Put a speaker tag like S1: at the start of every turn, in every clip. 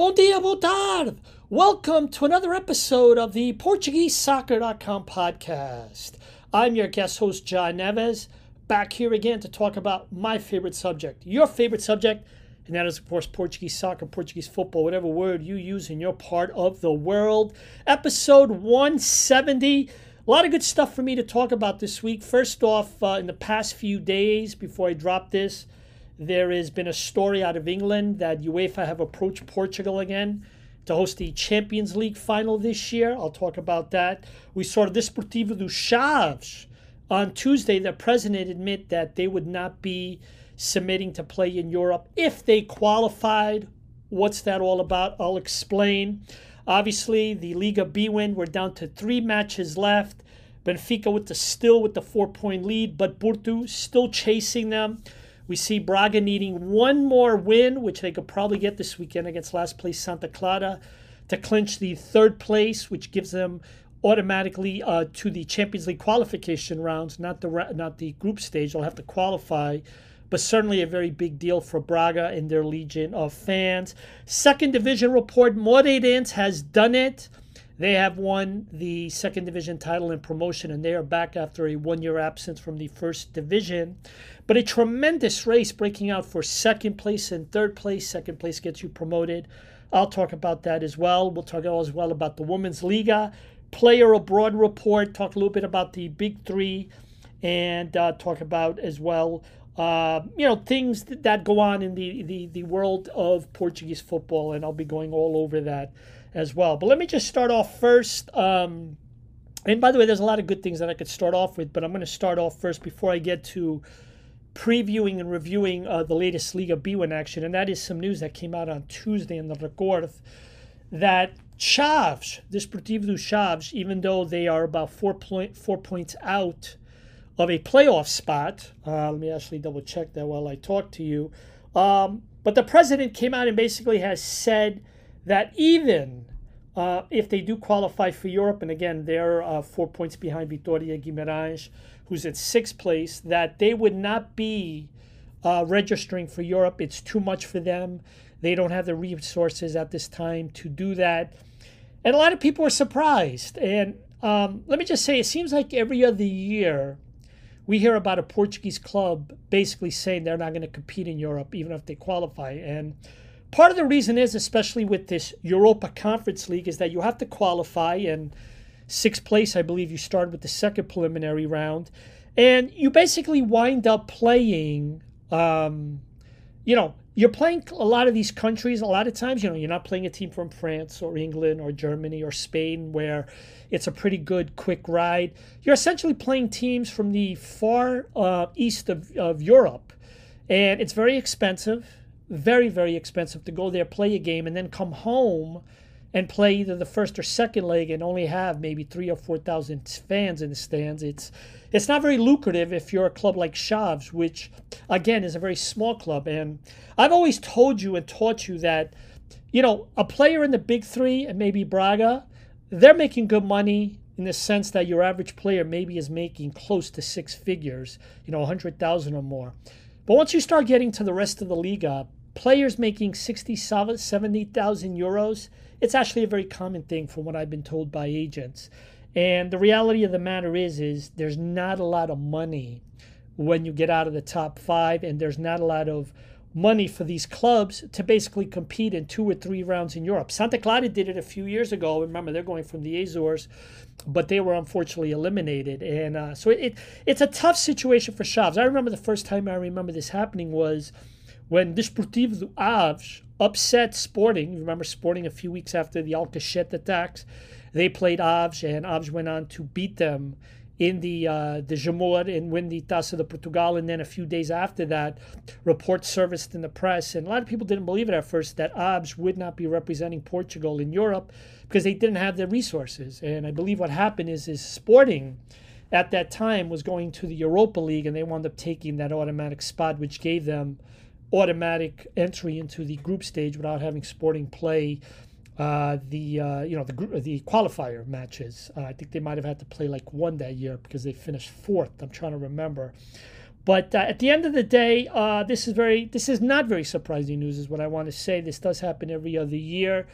S1: Bom dia, boa tarde. Welcome to another episode of the PortugueseSoccer.com podcast. I'm your guest host, John Neves, back here again to talk about my favorite subject, your favorite subject, and that is, of course, Portuguese soccer, Portuguese football, whatever word you use in your part of the world. Episode 170. A lot of good stuff for me to talk about this week. First off, uh, in the past few days before I drop this, there has been a story out of England that UEFA have approached Portugal again to host the Champions League final this year. I'll talk about that. We saw Desportivo do Chaves on Tuesday. The president admit that they would not be submitting to play in Europe if they qualified. What's that all about? I'll explain. Obviously, the Liga Bwin. We're down to three matches left. Benfica with the still with the four point lead, but Porto still chasing them. We see Braga needing one more win, which they could probably get this weekend against last place Santa Clara, to clinch the third place, which gives them automatically uh, to the Champions League qualification rounds, not the not the group stage. They'll have to qualify, but certainly a very big deal for Braga and their legion of fans. Second division report: Moreirense has done it. They have won the second division title and promotion, and they are back after a one year absence from the first division. But a tremendous race breaking out for second place and third place. Second place gets you promoted. I'll talk about that as well. We'll talk as well about the Women's Liga, Player Abroad report, talk a little bit about the Big Three, and uh, talk about as well uh, you know things that go on in the, the, the world of Portuguese football, and I'll be going all over that as well. But let me just start off first. Um, and by the way, there's a lot of good things that I could start off with, but I'm going to start off first before I get to previewing and reviewing uh, the latest Liga Bwin action. And that is some news that came out on Tuesday in the Record that Chaves, Desportivo do Chaves, even though they are about four, point, four points out of a playoff spot, uh, let me actually double check that while I talk to you. Um, but the president came out and basically has said that even uh, if they do qualify for Europe, and again, they're uh, four points behind Vitória Guimarães, who's at sixth place, that they would not be uh, registering for Europe. It's too much for them. They don't have the resources at this time to do that. And a lot of people are surprised. And um, let me just say, it seems like every other year we hear about a Portuguese club basically saying they're not going to compete in Europe, even if they qualify. And Part of the reason is, especially with this Europa Conference League, is that you have to qualify, and sixth place, I believe, you started with the second preliminary round, and you basically wind up playing. Um, you know, you're playing a lot of these countries. A lot of times, you know, you're not playing a team from France or England or Germany or Spain, where it's a pretty good quick ride. You're essentially playing teams from the far uh, east of, of Europe, and it's very expensive very, very expensive to go there, play a game, and then come home and play either the first or second leg and only have maybe three or four thousand fans in the stands. It's it's not very lucrative if you're a club like Chaves, which again is a very small club. And I've always told you and taught you that, you know, a player in the big three and maybe Braga, they're making good money in the sense that your average player maybe is making close to six figures, you know, a hundred thousand or more. But once you start getting to the rest of the Liga, players making 60, 70,000 euros, it's actually a very common thing from what I've been told by agents. And the reality of the matter is, is there's not a lot of money when you get out of the top five, and there's not a lot of money for these clubs to basically compete in two or three rounds in Europe. Santa Clara did it a few years ago. Remember, they're going from the Azores, but they were unfortunately eliminated. And uh, so it, it's a tough situation for Chaves. I remember the first time I remember this happening was when Desportivo Aves upset Sporting, remember Sporting a few weeks after the Alcochete attacks, they played Aves and Aves went on to beat them in the uh, the Jamor and win the Taça de Portugal. And then a few days after that, reports surfaced in the press, and a lot of people didn't believe it at first that Aves would not be representing Portugal in Europe because they didn't have the resources. And I believe what happened is is Sporting at that time was going to the Europa League, and they wound up taking that automatic spot, which gave them automatic entry into the group stage without having Sporting play uh, the uh, you know the the qualifier matches. Uh, I think they might have had to play like one that year because they finished fourth. I'm trying to remember, But uh, at the end of the day, uh, this is very this is not very surprising news, is what I want to say. This does happen every other year.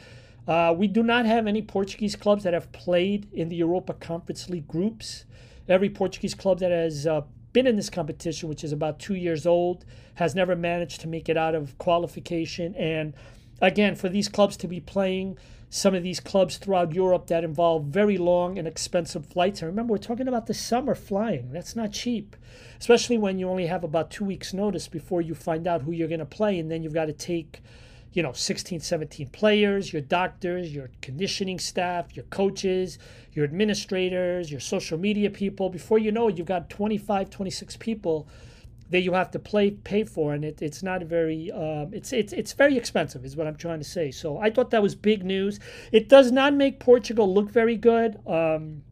S1: Uh, we do not have any Portuguese clubs that have played in the Europa Conference League groups. Every Portuguese club that has been in this competition, which is about two years old, has never managed to make it out of qualification. And again, for these clubs to be playing some of these clubs throughout Europe that involve very long and expensive flights. And remember, we're talking about the summer flying. That's not cheap, especially when you only have about two weeks' notice before you find out who you're going to play. And then you've got to take you know 16 17 players your doctors your conditioning staff your coaches your administrators your social media people before you know it you've got 25 26 people that you have to play pay for and it, it's not very um, it's it's it's very expensive is what i'm trying to say so i thought that was big news it does not make portugal look very good um,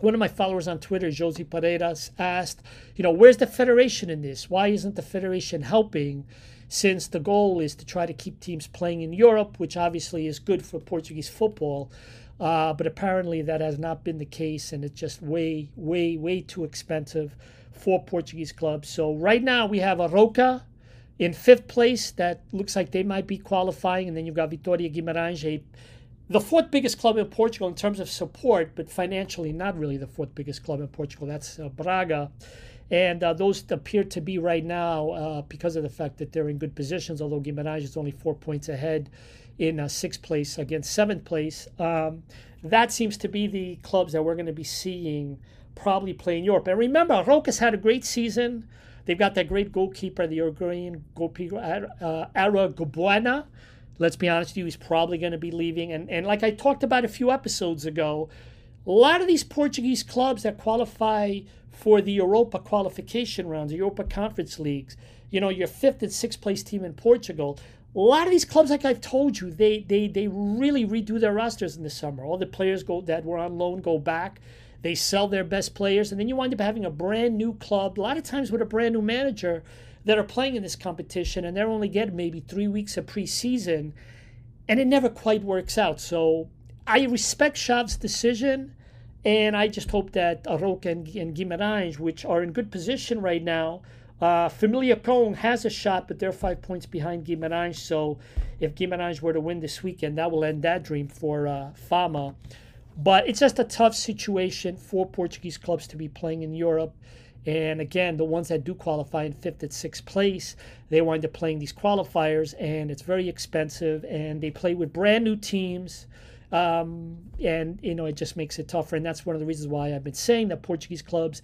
S1: one of my followers on Twitter, Josie Paredes, asked, you know, where's the federation in this? Why isn't the federation helping? Since the goal is to try to keep teams playing in Europe, which obviously is good for Portuguese football. Uh, but apparently that has not been the case, and it's just way, way, way too expensive for Portuguese clubs. So right now we have Arouca in fifth place. That looks like they might be qualifying, and then you've got Vitória Guimarães, the fourth biggest club in Portugal in terms of support, but financially not really the fourth biggest club in Portugal. That's uh, Braga. And uh, those appear to be right now uh, because of the fact that they're in good positions, although Guimarães is only four points ahead in uh, sixth place against seventh place. Um, that seems to be the clubs that we're going to be seeing probably play in Europe. And remember, Roca's had a great season. They've got that great goalkeeper, the Uruguayan goalkeeper, uh, Arruabarrena. Let's be honest with you, he's probably going to be leaving. And, and like I talked about a few episodes ago, a lot of these Portuguese clubs that qualify for the Europa qualification rounds, the Europa Conference Leagues, you know, your fifth and sixth place team in Portugal. A lot of these clubs, like I've told you, they they they really redo their rosters in the summer. All the players go that were on loan go back. They sell their best players, and then you wind up having a brand new club. A lot of times with a brand new manager that are playing in this competition, and they're only getting maybe three weeks of preseason, and it never quite works out. So I respect Chaves' decision. And I just hope that Arouca and, and Guimarães, which are in good position right now, uh, Famalicão has a shot, but they're five points behind Guimarães. So if Guimarães were to win this weekend, that will end that dream for uh, Fama. But it's just a tough situation for Portuguese clubs to be playing in Europe. And again, the ones that do qualify in fifth and sixth place, they wind up playing these qualifiers, and it's very expensive. And they play with brand new teams. Um, and, you know, it just makes it tougher. And that's one of the reasons why I've been saying that Portuguese clubs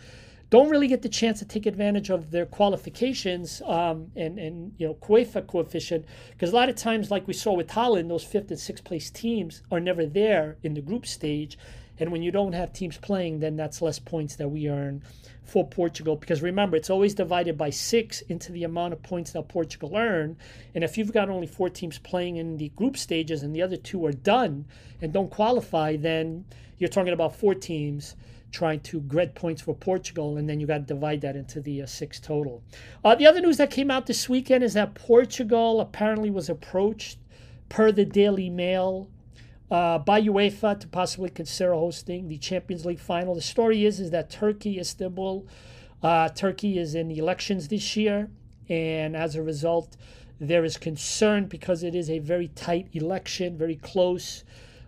S1: don't really get the chance to take advantage of their qualifications um, and, and, you know, UEFA coefficient. Because a lot of times, like we saw with Holland, those fifth and sixth place teams are never there in the group stage. And when you don't have teams playing, then that's less points that we earn for Portugal. Because remember, it's always divided by six into the amount of points that Portugal earn. And if you've got only four teams playing in the group stages and the other two are done and don't qualify, then you're talking about four teams trying to get points for Portugal, and then you got to divide that into the uh, six total. Uh, the other news that came out this weekend is that Portugal apparently was approached per the Daily Mail uh, by UEFA to possibly consider hosting the Champions League final. The story is is that Turkey, Istanbul, uh, Turkey is in the elections this year, and as a result, there is concern because it is a very tight election, very close.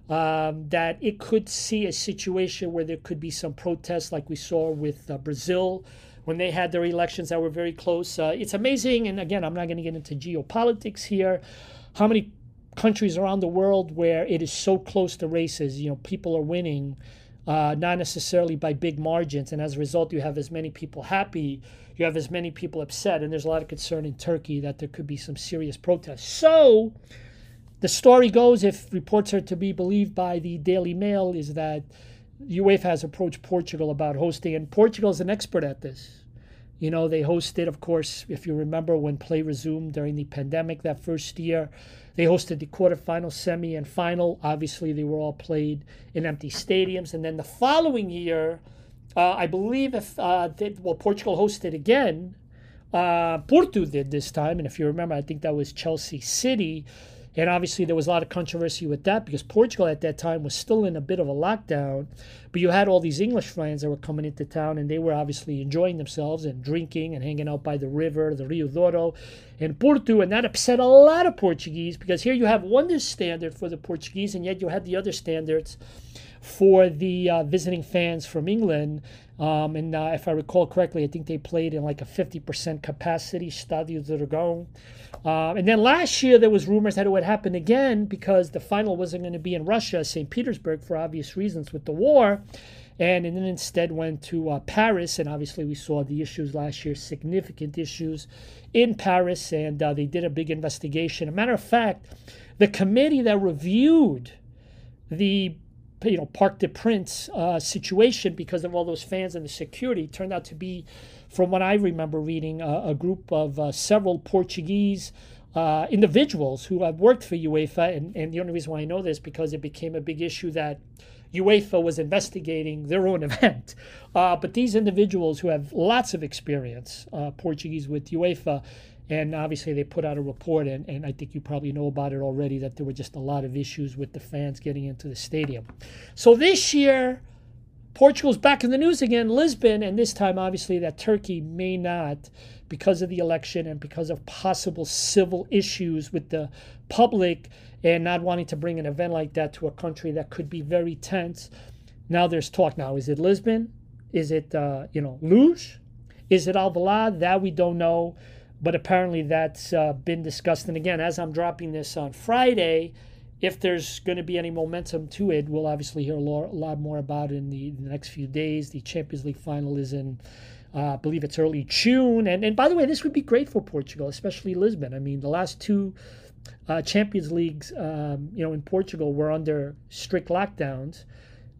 S1: Um, that it could see a situation where there could be some protests, like we saw with uh, Brazil when they had their elections that were very close. Uh, it's amazing, and again, I'm not going to get into geopolitics here. How many countries around the world where it is so close to races. You know, people are winning, uh, not necessarily by big margins, and as a result, you have as many people happy, you have as many people upset, and there's a lot of concern in Turkey that there could be some serious protests. So, the story goes, if reports are to be believed by the Daily Mail, is that UEFA has approached Portugal about hosting, and Portugal is an expert at this. You know, they hosted, of course, if you remember when play resumed during the pandemic that first year, they hosted the quarterfinal, semi, and final. Obviously, they were all played in empty stadiums. And then the following year, uh, I believe if uh, they, well, Portugal hosted again. Uh, Porto did this time, and if you remember, I think that was Chelsea City. And obviously, there was a lot of controversy with that because Portugal at that time was still in a bit of a lockdown. But you had all these English friends that were coming into town, and they were obviously enjoying themselves and drinking and hanging out by the river, the Rio Douro, and Porto. And that upset a lot of Portuguese because here you have one standard for the Portuguese, and yet you had the other standards for the uh, visiting fans from England. Um, and uh, if I recall correctly, I think they played in like a 50% capacity Stadio Dragão. Uh, and then last year, there was rumors that it would happen again because the final wasn't going to be in Russia, St. Petersburg, for obvious reasons with the war. And, and then instead went to uh, Paris. And obviously, we saw the issues last year, significant issues in Paris. And uh, they did a big investigation. a matter of fact, the committee that reviewed the you know Parc des Princes uh, situation because of all those fans and the security turned out to be, from what I remember reading, uh, a group of uh, several Portuguese uh, individuals who have worked for UEFA, and, and the only reason why I know this because it became a big issue that UEFA was investigating their own event. Uh, but these individuals who have lots of experience, uh, Portuguese with UEFA, and obviously, they put out a report, and, and I think you probably know about it already, that there were just a lot of issues with the fans getting into the stadium. So this year, Portugal's back in the news again, Lisbon, and this time, obviously, that Turkey may not, because of the election and because of possible civil issues with the public and not wanting to bring an event like that to a country that could be very tense. Now there's talk now. Is it Lisbon? Is it, uh, you know, Luz? Is it Alvalade? That we don't know but apparently that's uh, been discussed. And again, as I'm dropping this on Friday, if there's going to be any momentum to it, we'll obviously hear a lot, more about it in the, the, next few days. The Champions League final is in, uh, I believe it's early June. And, and by the way, this would be great for Portugal, especially Lisbon. I mean, the last two uh, Champions Leagues, um, you know, in Portugal were under strict lockdowns.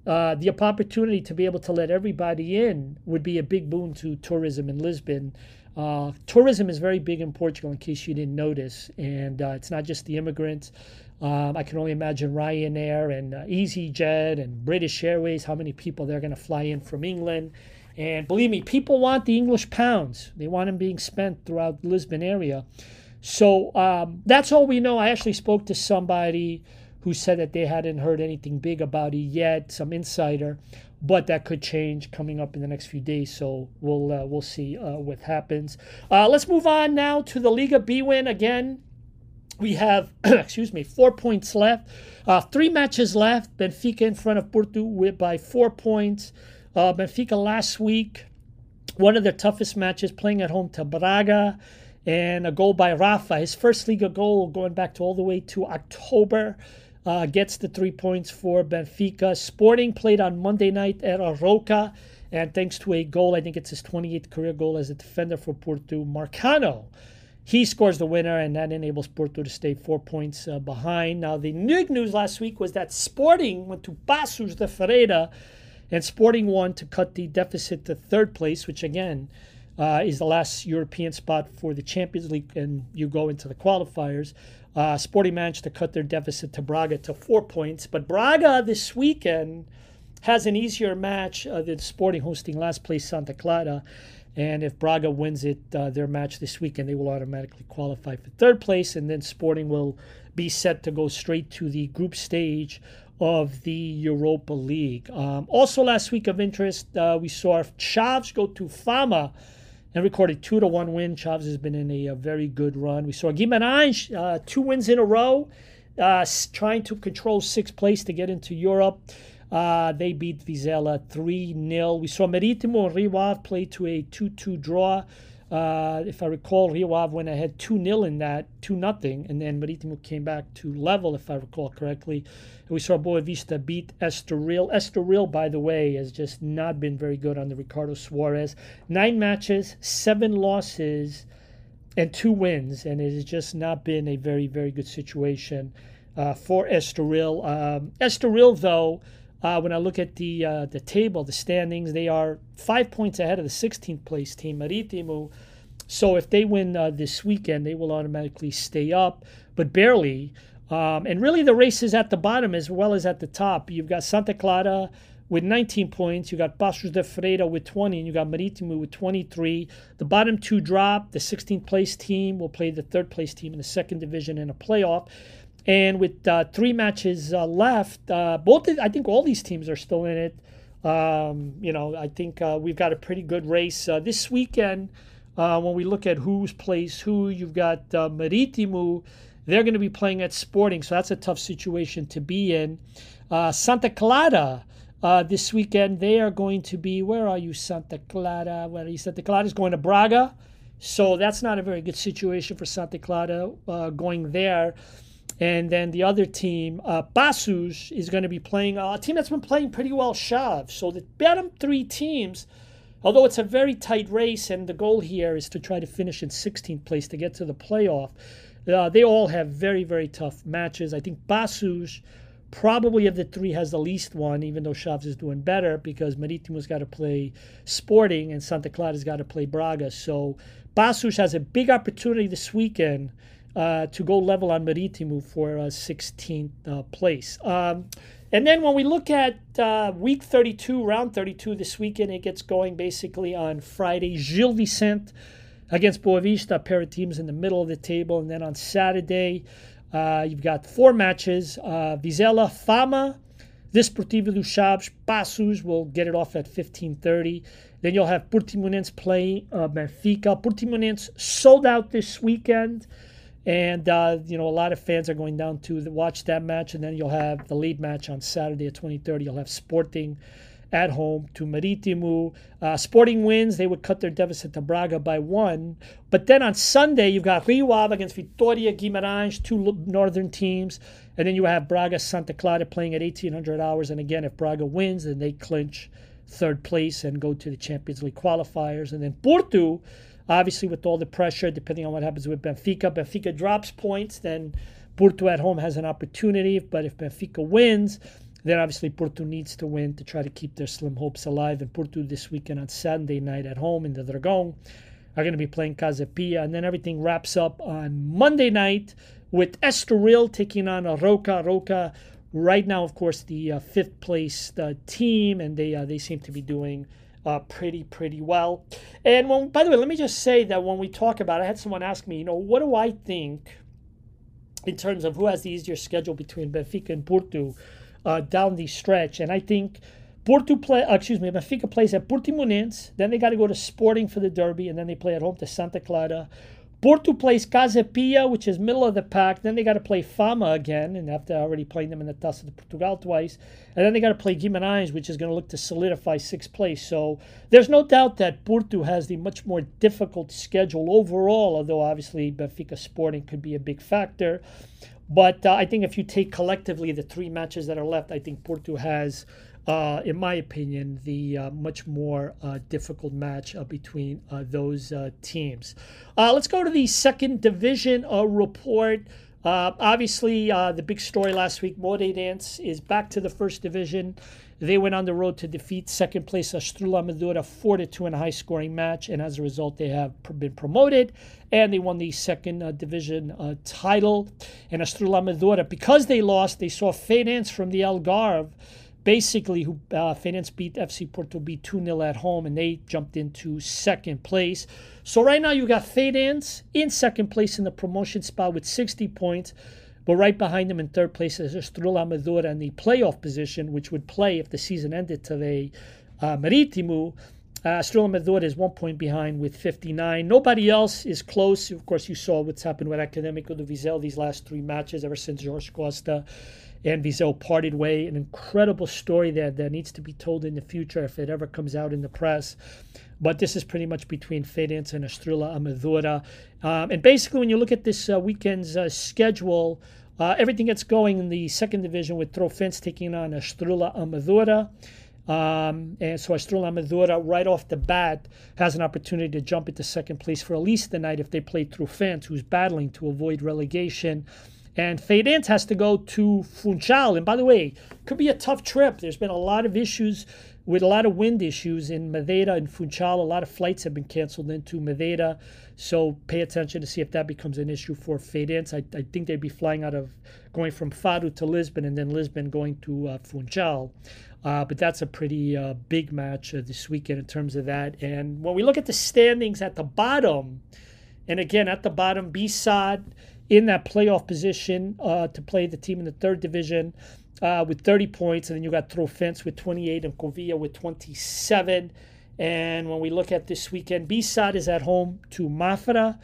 S1: Uh, the opportunity to be able to let everybody in would be a big boon to tourism in Lisbon. Uh, tourism is very big in Portugal, in case you didn't notice, and uh, it's not just the immigrants. Um, I can only imagine Ryanair and uh, EasyJet and British Airways, how many people they're going to fly in from England. And believe me, people want the English pounds. They want them being spent throughout the Lisbon area. So um, that's all we know. I actually spoke to somebody who said that they hadn't heard anything big about it yet, some insider but that could change coming up in the next few days. So we'll uh, we'll see uh, what happens. Uh, let's move on now to the Liga Bwin again. We have excuse me four points left, uh, three matches left. Benfica in front of Porto with by four points. Uh, Benfica last week, one of their toughest matches, playing at home to Braga. And a goal by Rafa, his first Liga goal going back to all the way to October uh, gets the three points for Benfica. Sporting played on Monday night at Arouca, and thanks to a goal, I think it's his 28th career goal as a defender for Porto, Marcano. He scores the winner, and that enables Porto to stay four points uh, behind. Now, the big news last week was that Sporting went to Paços de Ferreira, and Sporting won to cut the deficit to third place, which again uh, is the last European spot for the Champions League, and you go into the qualifiers. Uh, Sporting managed to cut their deficit to Braga to four points, but Braga this weekend has an easier match uh, than Sporting hosting last place Santa Clara. And if Braga wins it, uh, their match this weekend, they will automatically qualify for third place, and then Sporting will be set to go straight to the group stage of the Europa League. Um, also, last week of interest, uh, we saw Chaves go to Fama and recorded two to one win. Chaves has been in a, a very good run. We saw Guimarães uh, two wins in a row, uh, trying to control sixth place to get into Europe. Uh, they beat Vizela 3 0. We saw Marítimo and Rio Ave play to a 2 2 draw. Uh, if I recall, Rio Ave went ahead 2 0 in that, 2 nothing, and then Marítimo came back to level, if I recall correctly. And we saw Boavista beat Estoril. Estoril, by the way, has just not been very good on the Ricardo Soares. Nine matches, seven losses, and two wins, and it has just not been a very, very good situation uh, for Estoril. Um, Estoril, though, uh, when I look at the uh, the table, the standings, they are five points ahead of the 16th place team, Marítimo. So if they win uh, this weekend, they will automatically stay up, but barely. Um, and really, the race is at the bottom as well as at the top. You've got Santa Clara with 19 points. You got Paços de Ferreira with 20, and you got Marítimo with 23. The bottom two drop. The 16th place team will play the third place team in the second division in a playoff. And with uh, three matches uh, left, uh, both I think all these teams are still in it. Um, you know, I think uh, we've got a pretty good race uh, this weekend. Uh, when we look at who's plays who, you've got Marítimo. They're going to be playing at Sporting, so that's a tough situation to be in. Santa Clara. this weekend, they are going to be. Where are you, Santa Clara? Where are you? Santa Clara is going to Braga. So that's not a very good situation for Santa Clara going there. And then the other team, uh, is going to be playing uh, a team that's been playing pretty well, Chaves. So the bottom three teams, although it's a very tight race, and the goal here is to try to finish in 16th place to get to the playoff, uh, they all have very, very tough matches. I think Paços probably of the three has the least one, even though Chaves is doing better because Maritimo's got to play Sporting and Santa Clara's got to play Braga. So Paços has a big opportunity this weekend uh, to go level on Maritimo for a 16th uh, place. Um, and then when we look at uh, week 32, round 32 this weekend, it gets going basically on Friday. Gil Vicente against Boavista, a pair of teams in the middle of the table. And then on Saturday, uh, you've got four matches. Uh, Vizela, Fama, Desportivo do Chaves, Paços will get it off at 15.30. Then you'll have Portimonense playing uh, Benfica. Portimonense sold out this weekend. And, uh, you know, a lot of fans are going down to watch that match. And then you'll have the lead match on Saturday at 2030. You'll have Sporting at home to Marítimo. Uh, Sporting wins. They would cut their deficit to Braga by one. But then on Sunday, you've got Rio against Vitoria Guimarães, two northern teams. And then you have Braga Santa Clara playing at 1800 hours. And again, if Braga wins, then they clinch third place and go to the Champions League qualifiers. And then Porto Obviously, with all the pressure, depending on what happens with Benfica, Benfica drops points, then Porto at home has an opportunity. But if Benfica wins, then obviously Porto needs to win to try to keep their slim hopes alive. And Porto this weekend on Sunday night at home in the Dragão are going to be playing Casa Pia. And then everything wraps up on Monday night with Estoril taking on Roca. Roca, right now, of course, the uh, fifth place uh, team, and they uh, they seem to be doing uh, pretty pretty well. And when, by the way, let me just say that when we talk about, I had someone ask me, you know, what do I think in terms of who has the easier schedule between Benfica and Porto uh, down the stretch? And I think Porto play, uh, excuse me, Benfica plays at Portimonense, then they got to go to Sporting for the Derby, and then they play at home to Santa Clara. Porto plays Casa Pia, which is middle of the pack. Then they got to play Fama again, and after already playing them in the Taça de Portugal twice. And then they got to play Guimarães, which is going to look to solidify sixth place. So there's no doubt that Porto has the much more difficult schedule overall, although obviously Benfica Sporting could be a big factor. But uh, I think if you take collectively the three matches that are left, I think Porto has uh, in my opinion, the uh, much more uh, difficult match uh, between uh, those uh, teams. let's go to the second division report. obviously, the big story last week, Moreirense is back to the first division. They went on the road to defeat second place Estrela Amadora 4 to 2 in a high scoring match, and as a result, they have been promoted and they won the second uh, division uh, title. And Estrela Amadora, because they lost, they saw Farense from the Algarve basically who uh, Farense beat FC Porto B 2-0 at home and they jumped into second place. So right now you got Farense in second place in the promotion spot with 60 points. But right behind them in third place is Estrela Amadora in the playoff position, which would play if the season ended today. Uh, Marítimo, uh, Amadora is one point behind with 59. Nobody else is close. Of course, you saw what's happened with Académico de Viseu these last three matches ever since Jorge Costa and Viseu parted way. An incredible story that, that needs to be told in the future if it ever comes out in the press. But this is pretty much between Farense and Estrela Amadora. Um, and basically, when you look at this uh, weekend's uh, schedule, uh, everything gets going in the second division with Trofense taking on Estrela Amadora. Um, and so Estrela Amadora, right off the bat, has an opportunity to jump into second place for at least the night if they play through Trofense, who's battling to avoid relegation. And Farense has to go to Funchal. And by the way, could be a tough trip. There's been a lot of issues with a lot of wind issues in Madeira and Funchal. A lot of flights have been canceled into Madeira. So pay attention to see if that becomes an issue for Farense. I, I think they'd be flying out of going from Faro to Lisbon and then Lisbon going to uh, Funchal. Uh, but that's a pretty uh, big match uh, this weekend in terms of that. And when we look at the standings at the bottom, and again at the bottom, B SAD in that playoff position uh, to play the team in the third division uh, with 30 points. And then you got Trofense with 28 and Covilhã with 27. And when we look at this weekend, B SAD is at home to Mafra.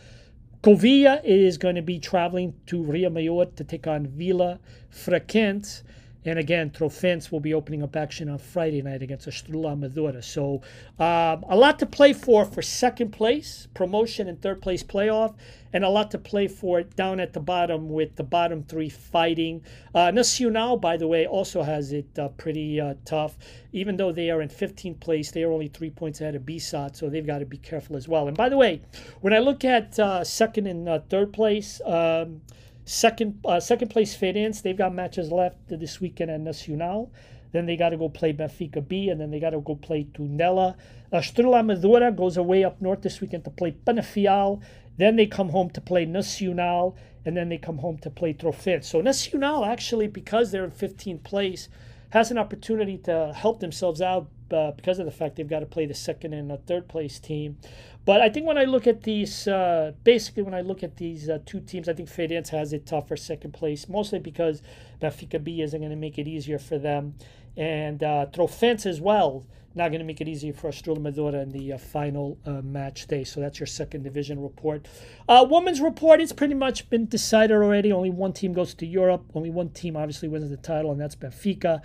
S1: Covilhã is going to be traveling to Rio Maior to take on Vila Frequentes. And again, Trofense will be opening up action on Friday night against Estrela Amadora. So um, a lot to play for for second place, promotion and third place playoff, and a lot to play for down at the bottom with the bottom three fighting. Uh, Nacional, by the way, also has it uh, pretty uh, tough. Even though they are in 15th place, they are only three points ahead of B SAD, so they've got to be careful as well. And by the way, when I look at uh, second and uh, third place, um, Second, uh, second place Farense, they've got matches left this weekend at Nacional. Then they got to go play Benfica B, and then they got to go play Tondela. Uh, Estrela Amadora goes away up north this weekend to play Penafiel. Then they come home to play Nacional, and then they come home to play Trofense. So Nacional, actually, because they're in 15th place, has an opportunity to help themselves out uh, because of the fact they've got to play the second and the third place team. But I think when I look at these, uh, basically when I look at these uh, two teams, I think Farense has it tough for second place, mostly because Benfica B isn't going to make it easier for them. And uh, Trofense as well, not going to make it easier for Estrela Amadora in the uh, final uh, match day. So that's your second division report. Uh, women's report, it's pretty much been decided already. Only one team goes to Europe. Only one team obviously wins the title, and that's Benfica,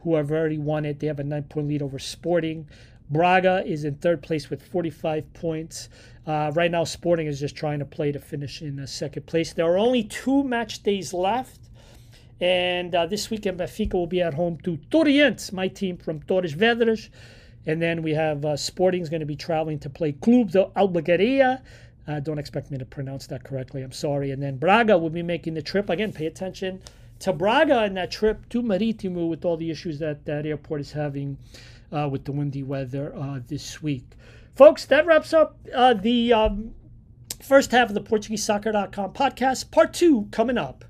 S1: who have already won it. They have a nine point lead over Sporting. Braga is in third place with 45 points. Uh, right now, Sporting is just trying to play to finish in uh, second place. There are only two match days left. And uh, this weekend, Benfica will be at home to Torreense, my team from Torres Vedras. And then we have uh, Sporting is going to be traveling to play Club de Albergaria. Uh, don't expect me to pronounce that correctly. I'm sorry. And then Braga will be making the trip. Again, pay attention to Braga and that trip to Marítimo with all the issues that that airport is having uh, with the windy weather uh, this week. Folks, that wraps up uh, the um, first half of the PortugueseSoccer.com podcast. Part two coming up.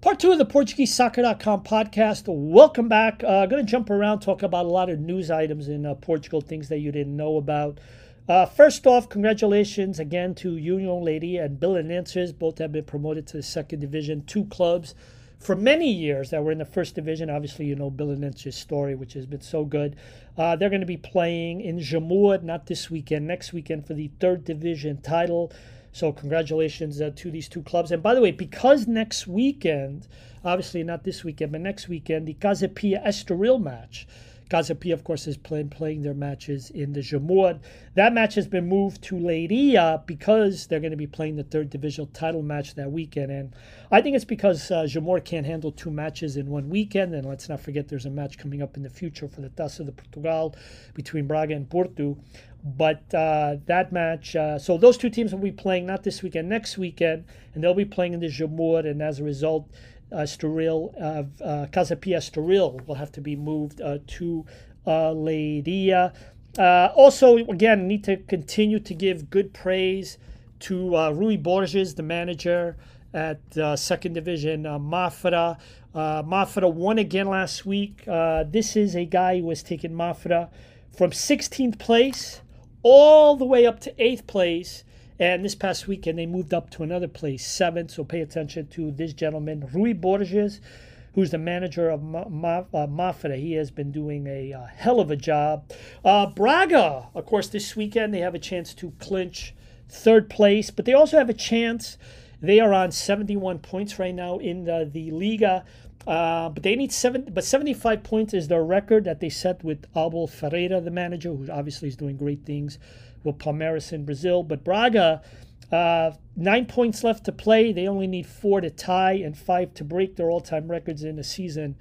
S1: Part two of the PortugueseSoccer.com podcast. Welcome back. I'm uh, going to jump around, talk about a lot of news items in uh, Portugal, things that you didn't know about. Uh, first off, congratulations again to União Leiria and Belenenses. Both have been promoted to the second division. Two clubs for many years that were in the first division. Obviously, you know Belenenses' story, which has been so good. Uh, they're going to be playing in Jamor, not this weekend, next weekend for the third division title. So, congratulations uh, to these two clubs. And by the way, because next weekend, obviously not this weekend, but next weekend, the Casa Pia Estoril match Pia, of course, is playing playing their matches in the Jamor. That match has been moved to Leiria because they're going to be playing the third divisional title match that weekend. And I think it's because uh, Jamor can't handle two matches in one weekend. And let's not forget there's a match coming up in the future for the Taça de Portugal between Braga and Porto. But uh, that match, uh, so those two teams will be playing not this weekend, next weekend, and they'll be playing in the Jamor. And as a result, uh, Estoril, uh, uh, Casa Pia Estoril will have to be moved uh, to uh, Leiria. Uh, also, again, need to continue to give good praise to Rui Borges, the manager at Second Division uh, Mafra. Mafra won again last week. This is a guy who has taken Mafra from 16th place all the way up to 8th place and this past weekend, they moved up to another place, seventh. So pay attention to this gentleman, Rui Borges, who's the manager of Ma- Ma- uh, Mafra. He has been doing a uh, hell of a job. Uh, Braga, of course, this weekend, they have a chance to clinch third place, but they also have a chance. They are on 71 points right now in the, the Liga. Uh, but they need seven, but 75 points is their record that they set with Abel Ferreira, the manager, who obviously is doing great things with Palmeiras in Brazil. But Braga, uh, nine points left to play. They only need four to tie and five to break their all time records in the season,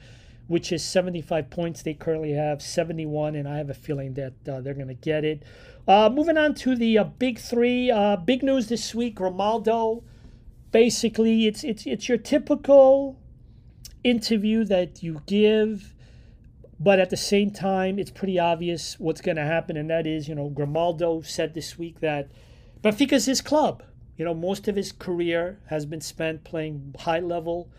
S1: which is 75 points. They currently have 71, and I have a feeling that uh, they're going to get it. Uh, moving on to the uh, big three. Uh, big news this week Grimaldo. Basically, it's, it's, it's your typical interview that you give but at the same time, it's pretty obvious what's going to happen, and that is, you know, Grimaldo said this week that Benfica's his club. You know, most of his career has been spent playing high level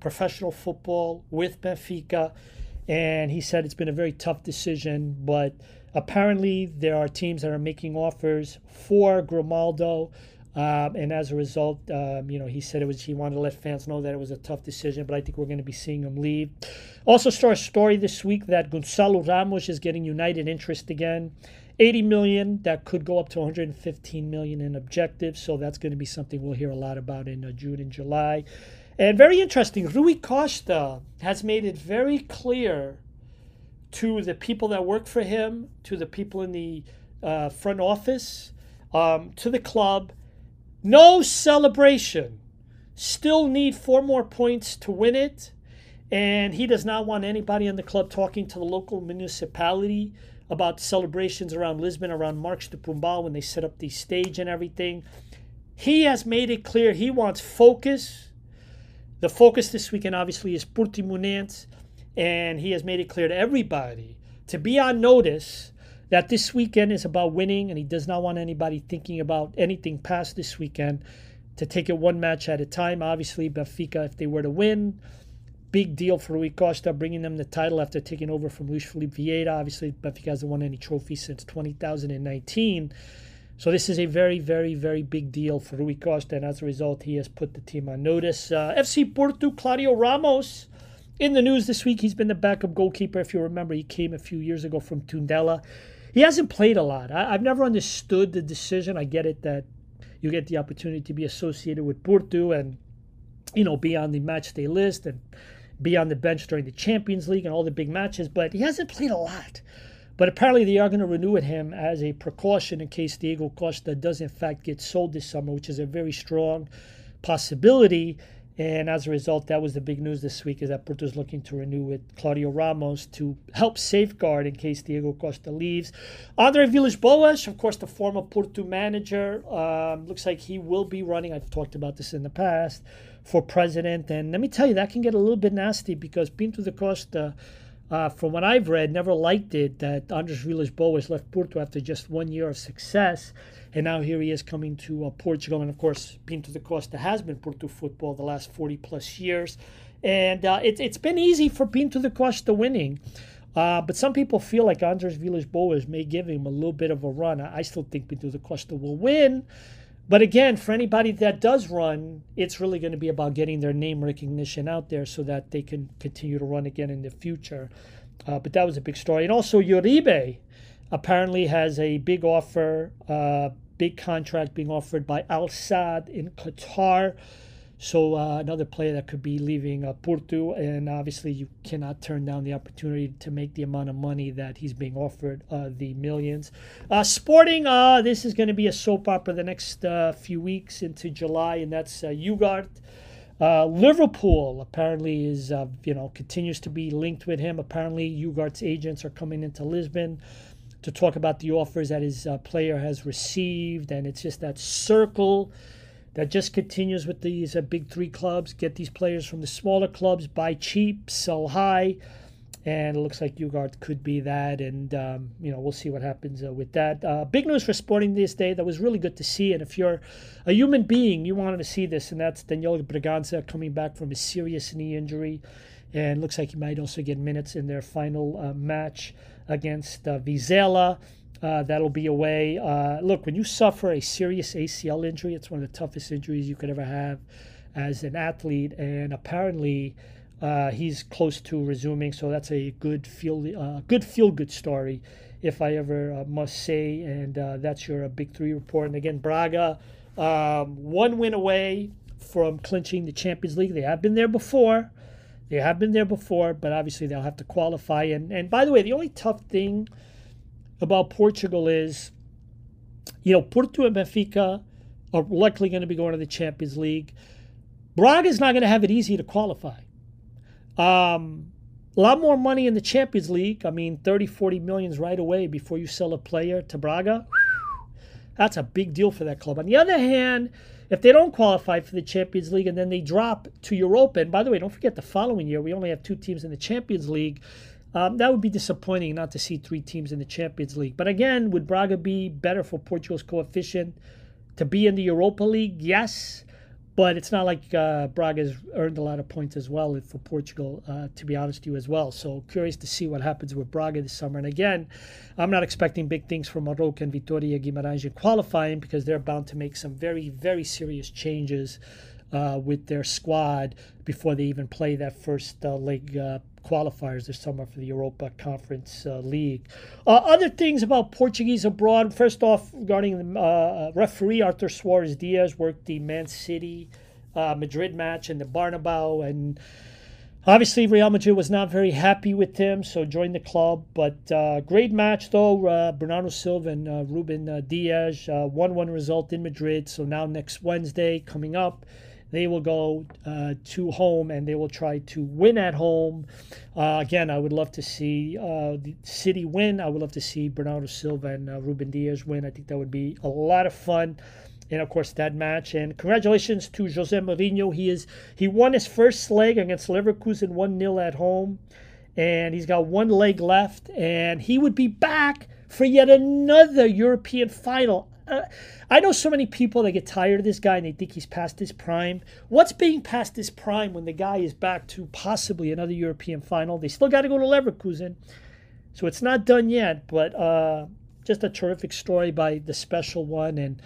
S1: professional football with Benfica, and he said it's been a very tough decision, but Apparently, there are teams that are making offers for Grimaldo. Um, and as a result, um, you know, he said it was he wanted to let fans know that it was a tough decision, but I think we're going to be seeing him leave. Also, saw a story this week that Gonçalo Ramos is getting United interest again. 80 million that could go up to 115 million in objectives so that's going to be something we'll hear a lot about in uh, june and july and very interesting rui costa has made it very clear to the people that work for him to the people in the uh, front office um, to the club no celebration still need four more points to win it and he does not want anybody in the club talking to the local municipality about celebrations around Lisbon, around Marquês de Pombal when they set up the stage and everything. He has made it clear he wants focus. The focus this weekend, obviously, is Portimonense, and he has made it clear to everybody to be on notice that this weekend is about winning, and he does not want anybody thinking about anything past this weekend. To take it one match at a time. Obviously, Benfica, if they were to win, big deal for Rui Costa, bringing them the title after taking over from Luís Filipe Vieira. Obviously, Benfica hasn't won any trophies since 2019. So this is a very, very, very big deal for Rui Costa, and as a result, he has put the team on notice. Uh, FC Porto, Claudio Ramos, in the news this week. He's been the backup goalkeeper. If you remember, he came a few years ago from Tondela. He hasn't played a lot. I, have never understood the decision. I get it that you get the opportunity to be associated with Porto and you know be on the match day list and be on the bench during the Champions League and all the big matches, but he hasn't played a lot. But apparently, they are going to renew it him as a precaution in case Diogo Costa does, in fact, get sold this summer, which is a very strong possibility. And as a result, that was the big news this week is that Porto is looking to renew with Claudio Ramos to help safeguard in case Diogo Costa leaves. Andre Villas-Boas, of course, the former Porto manager, um, looks like he will be running. I've talked about this in the past for president. And let me tell you, that can get a little bit nasty because Pinto da Costa, uh, from what I've read, never liked it that Andres Villas-Boas left Porto after just one year of success. And now here he is coming to uh, Portugal. And of course, Pinto da Costa has been Porto football the last 40 plus years. And uh, it, it's been easy for Pinto da Costa winning. Uh, but some people feel like Andres Villas-Boas may give him a little bit of a run. I still think Pinto da Costa will win. But again, for anybody that does run, it's really going to be about getting their name recognition out there so that they can continue to run again in the future. Uh, but that was a big story. And also, Uribe apparently has a big offer, uh, big contract being offered by Al Sadd in Qatar. So uh, another player that could be leaving uh, Porto, and obviously you cannot turn down the opportunity to make the amount of money that he's being offered, uh, the millions. Uh, sporting, uh, this is going to be a soap opera the next uh, few weeks into July, and that's uh, Ugarte. Liverpool apparently is, you know, continues to be linked with him. Apparently, Ugarte's agents are coming into Lisbon to talk about the offers that his player has received, and it's just that circle that just continues with these uh, big three clubs. Get these players from the smaller clubs, buy cheap, sell high, and it looks like Ugarte could be that. And um, you know, we'll see what happens uh, with that. Uh, big news for Sporting this day. That was really good to see. And if you're a human being, you wanted to see this, and that's Daniel Bragança coming back from a serious knee injury, and looks like he might also get minutes in their final uh, match against uh, Vizela. Uh, that'll be away. Uh, look, when you suffer a serious ACL injury, it's one of the toughest injuries you could ever have as an athlete, and apparently uh, he's close to resuming. So that's a good feel, uh, good feel good story, if I ever uh, must say. And uh, that's your big three report. And again, Braga, um, one win away from clinching the Champions League. They have been there before. They have been there before, but obviously they'll have to qualify. And and by the way, the only tough thing about Portugal is, you know, Porto and Benfica are likely going to be going to the Champions League. Braga is not going to have it easy to qualify. Um, a lot more money in the Champions League. I mean, 30, 40 millions right away before you sell a player to Braga. That's a big deal for that club. On the other hand, if they don't qualify for the Champions League and then they drop to Europa, and by the way, don't forget the following year, we only have two teams in the Champions League. Um, that would be disappointing not to see three teams in the Champions League. But again, would Braga be better for Portugal's coefficient to be in the Europa League? Yes. but it's not like uh, Braga's earned a lot of points as well for Portugal, uh, to be honest with you as well. So curious to see what happens with Braga this summer. And again, I'm not expecting big things from Arouca and Vitoria Guimarães in qualifying because they're bound to make some very, very serious changes uh, with their squad before they even play that first uh, leg uh, qualifiers this summer for the Europa Conference uh, League. Uh, other things about Portuguese abroad. First off, regarding the uh, referee Artur Soares Dias worked the Man City Madrid match in the Bernabeu and. Obviously, Real Madrid was not very happy with him, so joined the club. But uh, great match, though. Uh, Bernardo Silva and uh, Ruben Dias, 1 1 result in Madrid. So now, next Wednesday, coming up, they will go uh, to home and they will try to win at home. Uh, again, I would love to see uh, the City win. I would love to see Bernardo Silva and uh, Ruben Dias win. I think that would be a lot of fun. And of course, that match. And congratulations to Jose Mourinho. He is he won his first leg against Leverkusen 1 0 at home. And he's got one leg left. And he would be back for yet another European final I know so many people that get tired of this guy and they think he's past his prime. What's being past his prime when the guy is back to possibly another European final? They still got to go to Leverkusen, so it's not done yet. But uh, just a terrific story by the special one, and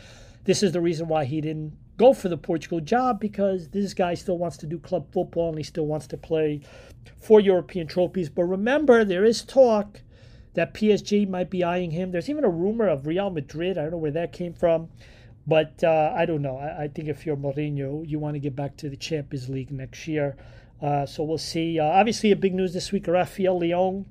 S1: this is the reason why he didn't go for the Portugal job because this guy still wants to do club football and he still wants to play for European trophies. But remember, there is talk that PSG might be eyeing him. There's even a rumor of Real Madrid. I don't know where that came from. But uh, I don't know. I, I, think if you're Mourinho, you want to get back to the Champions League next year. Uh, so we'll see. Uh, obviously, a big news this week Rafael Leão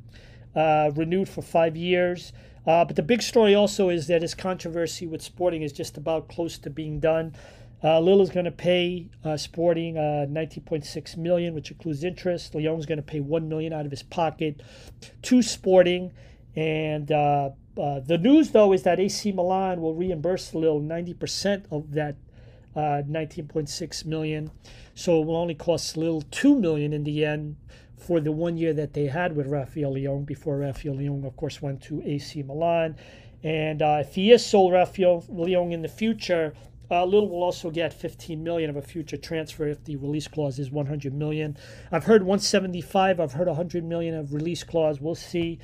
S1: uh, renewed for five years. Uh, but the big story also is that his controversy with Sporting is just about close to being done. Uh, Lille is going to pay uh, Sporting uh, 19.6 million, which includes interest. Leão is going to pay 1 million out of his pocket to Sporting. And uh, uh, the news, though, is that AC Milan will reimburse Lille 90% of that uh, 19.6 million. So it will only cost Lille 2 million in the end for the one year that they had with Rafael Leão before Rafael Leão, of course, went to AC Milan. And uh, if he is sold Rafael Leão in the future, uh, Lille will also get 15 million of a future transfer if the release clause is 100 million. I've heard 175. I've heard 100 million of release clause. We'll see.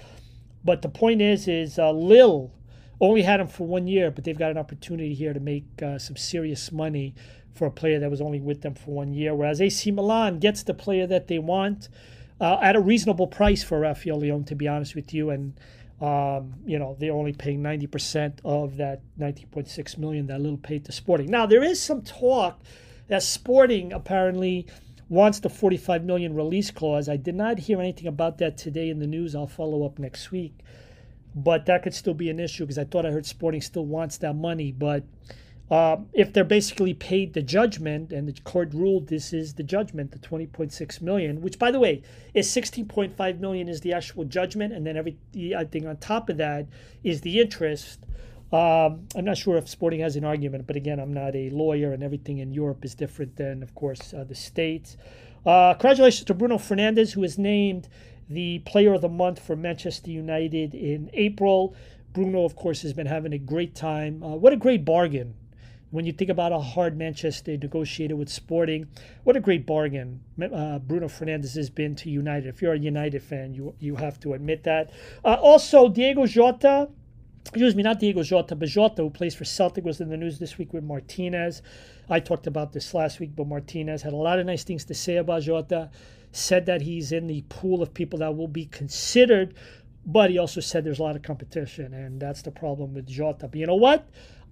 S1: But the point is, is uh, Lille only had him for one year, but they've got an opportunity here to make uh, some serious money for a player that was only with them for one year. Whereas AC Milan gets the player that they want uh, at a reasonable price for Rafael Leão, to be honest with you. And um, you know they're only paying 90% of that 19.6 million that Lille paid to Sporting. Now there is some talk that Sporting apparently wants the 45 million release clause. I did not hear anything about that today in the news. I'll follow up next week. But that could still be an issue because I thought I heard Sporting still wants that money. But uh, if they're basically paid the judgment and the court ruled this is the judgment, the 20.6 million, which by the way is 16.5 million is the actual judgment, and then everything on top of that is the interest. Um, I'm not sure if Sporting has an argument, but again, I'm not a lawyer, and everything in Europe is different than, of course, uh, the States. Uh, congratulations to Bruno Fernandes, who was named the Player of the Month for Manchester United in April. Bruno, of course, has been having a great time. Uh, what a great bargain when you think about how hard Manchester negotiated with Sporting, what a great bargain uh, Bruno Fernandes has been to United. If you're a United fan, you you have to admit that. Uh, also, Diogo Jota excuse me, not Diogo Jota, but Jota, who plays for Celtic, was in the news this week with Martinez. I talked about this last week, but Martinez had a lot of nice things to say about Jota. Said that he's in the pool of people that will be considered, but he also said there's a lot of competition, and that's the problem with Jota. But you know what?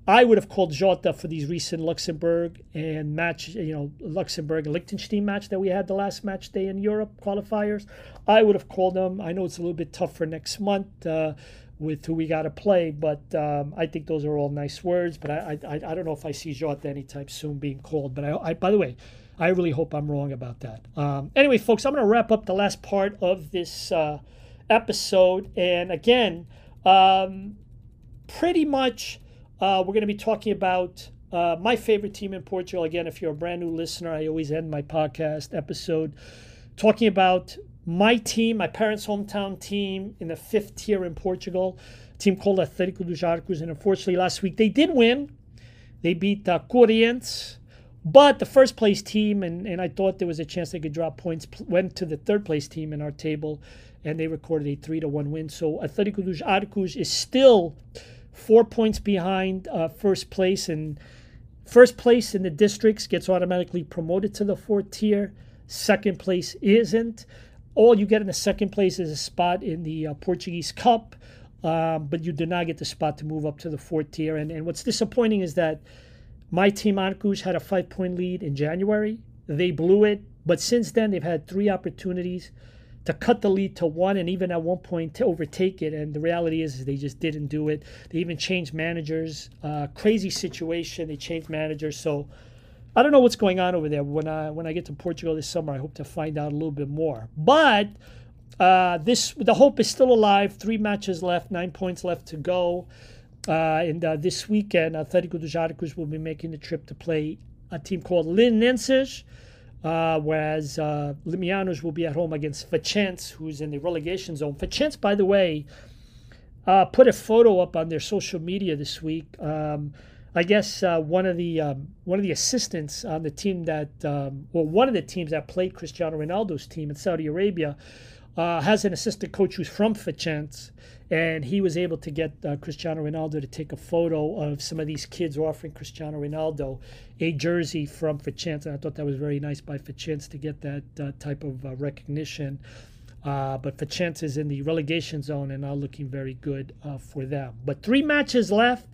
S1: I would have called Jota for these recent Luxembourg and match, you know, Luxembourg and Liechtenstein match that we had the last match day in Europe qualifiers. I would have called them. I know it's a little bit tough for next month. Uh, with who we got to play. But um, I think those are all nice words. But I, I, I don't know if I see Jota anytime soon being called. But I, I, by the way, I really hope I'm wrong about that. Um, anyway, folks, I'm going to wrap up the last part of this uh, episode. And again, um, pretty much uh, we're going to be talking about uh, my favorite team in Portugal. Again, if you're a brand new listener, I always end my podcast episode talking about my team, my parents' hometown team in the fifth tier in Portugal, team called Atlético dos Arcos. And unfortunately, last week they did win. They beat uh, Corinthians But the first place team, and, and I thought there was a chance they could drop points, went to the third place team in our table, and they recorded a three to one win. So Atletico dos Arcos is still four points behind uh, first place, and first place in the districts gets automatically promoted to the fourth tier. Second place isn't. All you get in the second place is a spot in the uh, Portuguese Cup, um, but you do not get the spot to move up to the fourth tier. And, and what's disappointing is that my team Arcos had a five point lead in January. They blew it, but since then they've had three opportunities to cut the lead to one and even at one point to overtake it. And the reality is, is they just didn't do it. They even changed managers. Uh, crazy situation. They changed managers. So I don't know what's going on over there. When I when I get to Portugal this summer, I hope to find out a little bit more. But uh, this the hope is still alive. Three matches left, nine points left to go. Uh, and uh, this weekend, Atletico dos Arcos will be making the trip to play a team called Linenses, uh, whereas uh, Limianos will be at home against Fachense, who's in the relegation zone. Fachense, by the way, uh, put a photo up on their social media this week. Um, I guess uh, one of the um, one of the assistants on the team that, um, well, one of the teams that played Cristiano Ronaldo's team in Saudi Arabia, uh, has an assistant coach who's from Fachense, and he was able to get uh, Cristiano Ronaldo to take a photo of some of these kids offering Cristiano Ronaldo a jersey from Fachense. And I thought that was very nice by Fachense to get that uh, type of uh, recognition. Uh, but Fachense is in the relegation zone and now looking very good uh, for them. But three matches left.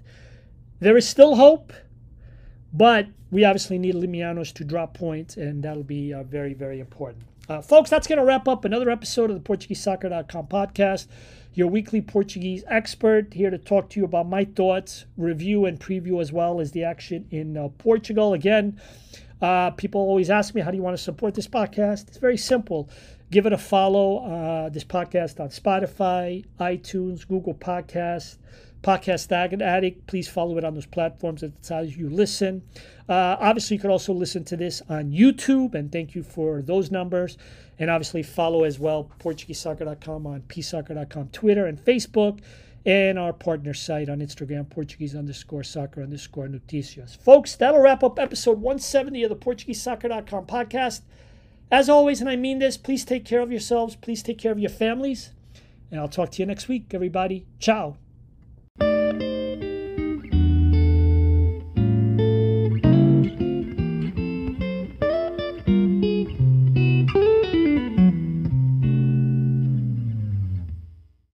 S1: There is still hope, but we obviously need Limianos to drop points, and that'll be uh, very, very important. Uh, folks, that's going to wrap up another episode of the PortugueseSoccer.com podcast. Your weekly Portuguese expert here to talk to you about my thoughts, review, and preview as well as the action in uh, Portugal. Again, uh, people always ask me, how do you want to support this podcast? It's very simple. Give it a follow. Uh, this podcast on Spotify, iTunes, Google Podcasts. Podcast Addict. Please follow it on those platforms. That's how you listen. Uh, obviously, you can also listen to this on YouTube, and thank you for those numbers. And obviously, follow as well PortugueseSoccer.com on PSoccer.com, Twitter, and Facebook, and our partner site on Instagram, Portuguese underscore soccer underscore noticias. Folks, that'll wrap up episode 170 of the PortugueseSoccer.com podcast. As always, and I mean this, please take care of yourselves. Please take care of your families. And I'll talk to you next week, everybody. Ciao.